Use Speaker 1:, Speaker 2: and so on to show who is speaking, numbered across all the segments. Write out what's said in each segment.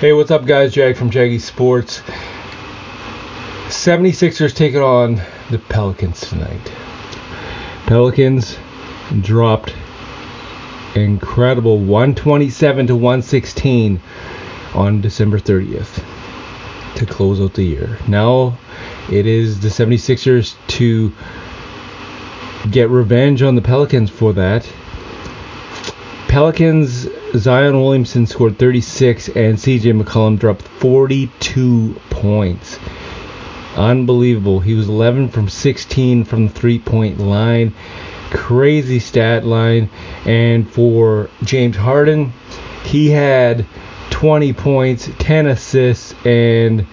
Speaker 1: Hey, what's up, guys? Jag from Jaggy Sports. 76ers taking on the Pelicans tonight. Pelicans dropped incredible 127 to 116 on December 30th to close out the year. Now it is the 76ers to get revenge on the Pelicans for that. Pelicans Zion Williamson scored 36 and CJ McCollum dropped 42 points. Unbelievable. He was 11 from 16 from the three point line. Crazy stat line. And for James Harden, he had 20 points, 10 assists, and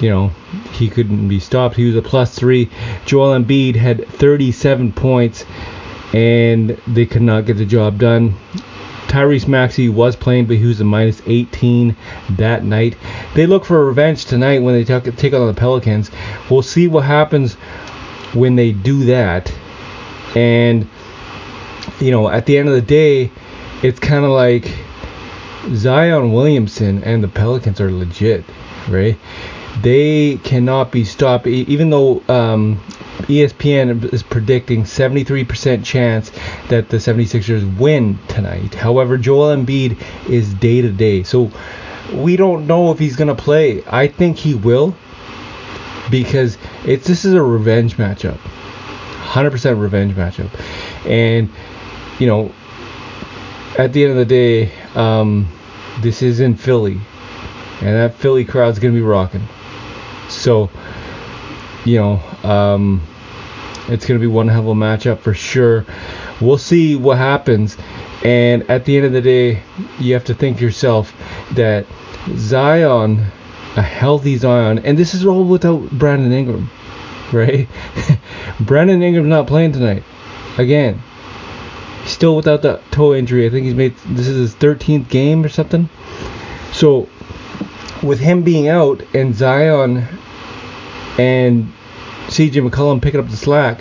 Speaker 1: you know, he couldn't be stopped. He was a plus three. Joel Embiid had 37 points, and they could not get the job done. Tyrese Maxey was playing, but he was a minus 18 that night. They look for revenge tonight when they take, on the Pelicans. We'll see what happens when they do that. And, you know, at the end of the day, it's kind of like Zion Williamson and the Pelicans are legit, right? They cannot be stopped, even though um, ESPN is predicting 73% chance that the 76ers win tonight. However, Joel Embiid is day to day. So we don't know if he's going to play. I think he will because it's this is a revenge matchup. 100% revenge matchup. And you know, at the end of the day, um, this is in Philly. And that Philly crowd's going to be rocking. So, you know, um, it's going to be one hell of a matchup for sure. We'll see what happens. And at the end of the day, you have to think yourself that Zion, a healthy Zion, and this is all without Brandon Ingram, right? Brandon Ingram's not playing tonight. Again, still without the toe injury. I think he's made this is his 13th game or something. So, with him being out and Zion and CJ McCollum picking up the slack,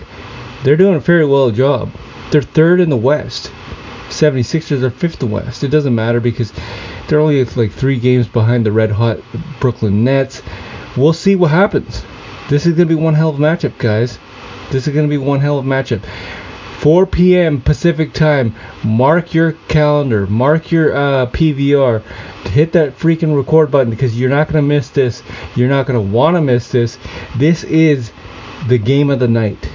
Speaker 1: they're doing a very well job. They're third in the West. 76ers are fifth in the West. It doesn't matter because they're only like three games behind the red hot Brooklyn Nets. We'll see what happens. This is going to be one hell of a matchup, guys. This is going to be one hell of a matchup. 4 p.m. Pacific time. Mark your calendar. Mark your uh, PVR. Hit that freaking record button because you're not going to miss this. You're not going to want to miss this. This is the game of the night.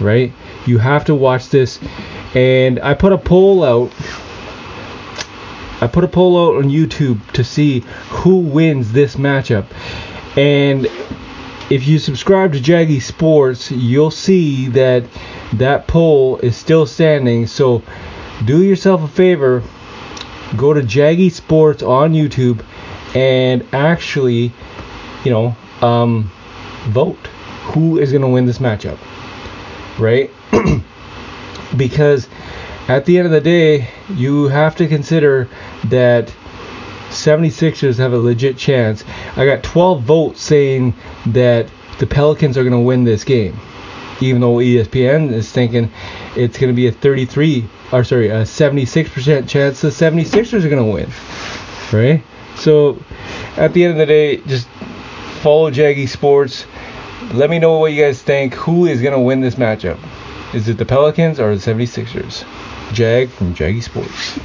Speaker 1: Right? You have to watch this. And I put a poll out. I put a poll out on YouTube to see who wins this matchup. And if you subscribe to Jaggy Sports, you'll see that that poll is still standing. So do yourself a favor, go to Jaggy Sports on YouTube and actually, you know, um, vote who is going to win this matchup. Right? because at the end of the day, you have to consider that 76ers have a legit chance. I got 12 votes saying that the Pelicans are going to win this game. Even though ESPN is thinking it's going to be a 33 or sorry, a 76% chance the 76ers are going to win. Right? So at the end of the day, just follow Jaggy Sports. Let me know what you guys think. Who is going to win this matchup? Is it the Pelicans or the 76ers? Jag from Jaggy Sports.